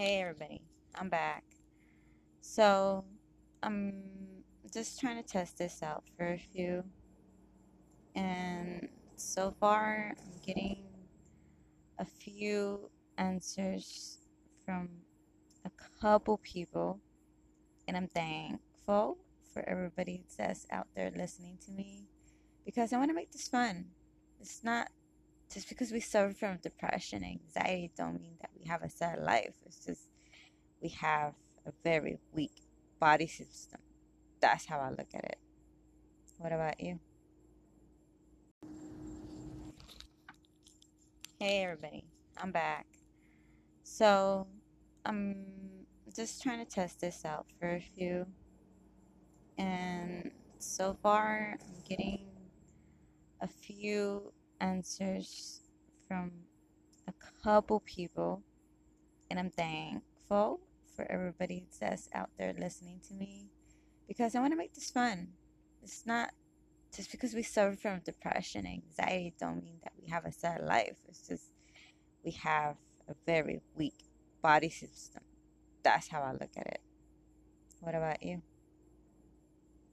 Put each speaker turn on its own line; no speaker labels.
Hey everybody, I'm back. So, I'm just trying to test this out for a few. And so far, I'm getting a few answers from a couple people. And I'm thankful for everybody that's out there listening to me because I want to make this fun. It's not just because we suffer from depression and anxiety don't mean that we have a sad life. It's just we have a very weak body system. That's how I look at it. What about you? Hey everybody, I'm back. So, I'm just trying to test this out for a few. And so far, I'm getting a few answers from a couple people, and I'm thankful for everybody that's out there listening to me because I want to make this fun. It's not just because we suffer from depression and anxiety don't mean that we have a sad life. It's just we have a very weak body system. That's how I look at it. What about you?